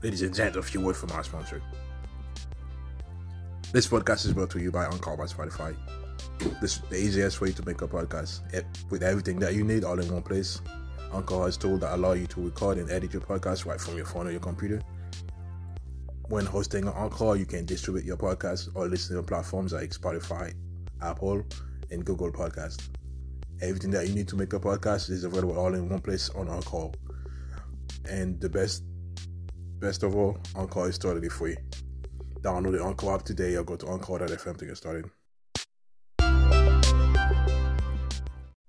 Ladies and gents, a few words from our sponsor. This podcast is brought to you by Anchor by Spotify. This is the easiest way to make a podcast it, with everything that you need all in one place. Anchor has tools that allow you to record and edit your podcast right from your phone or your computer. When hosting on Anchor, you can distribute your podcast or listen to platforms like Spotify, Apple, and Google Podcast. Everything that you need to make a podcast is available all in one place on Anchor. And the best, best of all, Anchor is totally free. Download the Anchor app today or go to Anchor.fm to get started.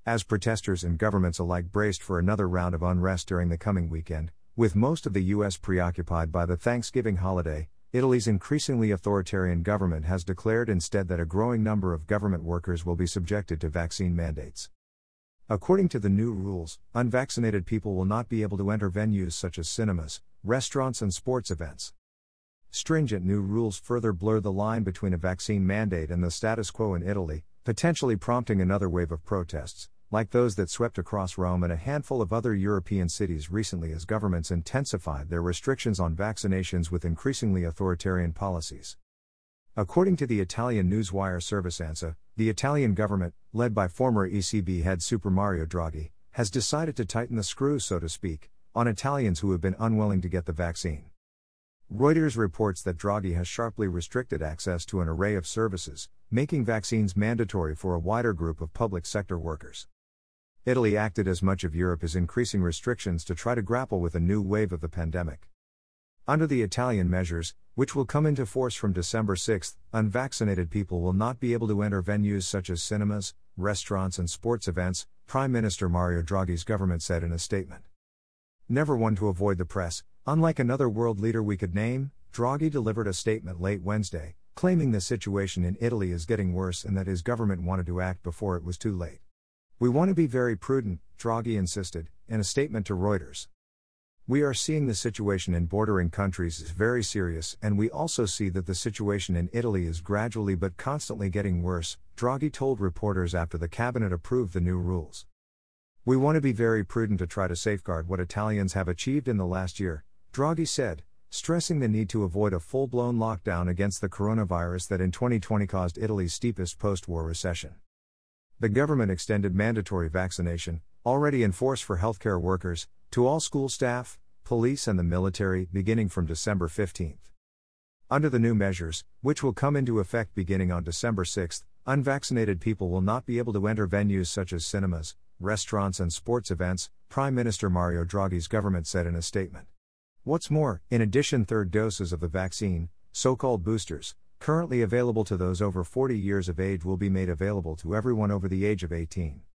As protesters and governments alike braced for another round of unrest during the coming weekend, with most of the U.S. preoccupied by the Thanksgiving holiday, Italy's increasingly authoritarian government has declared instead that a growing number of government workers will be subjected to vaccine mandates. According to the new rules, unvaccinated people will not be able to enter venues such as cinemas, restaurants, and sports events. Stringent new rules further blur the line between a vaccine mandate and the status quo in Italy, potentially prompting another wave of protests, like those that swept across Rome and a handful of other European cities recently as governments intensified their restrictions on vaccinations with increasingly authoritarian policies. According to the Italian newswire service ANSA, the Italian government, led by former ECB head Super Mario Draghi, has decided to tighten the screws, so to speak, on Italians who have been unwilling to get the vaccine. Reuters reports that Draghi has sharply restricted access to an array of services, making vaccines mandatory for a wider group of public sector workers. Italy acted as much of Europe is increasing restrictions to try to grapple with a new wave of the pandemic. Under the Italian measures, which will come into force from December 6, unvaccinated people will not be able to enter venues such as cinemas, restaurants, and sports events, Prime Minister Mario Draghi's government said in a statement. Never one to avoid the press, unlike another world leader we could name, Draghi delivered a statement late Wednesday, claiming the situation in Italy is getting worse and that his government wanted to act before it was too late. We want to be very prudent, Draghi insisted, in a statement to Reuters. We are seeing the situation in bordering countries is very serious, and we also see that the situation in Italy is gradually but constantly getting worse, Draghi told reporters after the cabinet approved the new rules. We want to be very prudent to try to safeguard what Italians have achieved in the last year, Draghi said, stressing the need to avoid a full blown lockdown against the coronavirus that in 2020 caused Italy's steepest post war recession. The government extended mandatory vaccination, already in force for healthcare workers, to all school staff, police, and the military beginning from December 15. Under the new measures, which will come into effect beginning on December 6, unvaccinated people will not be able to enter venues such as cinemas, restaurants, and sports events, Prime Minister Mario Draghi's government said in a statement. What's more, in addition, third doses of the vaccine, so called boosters, currently available to those over 40 years of age will be made available to everyone over the age of 18.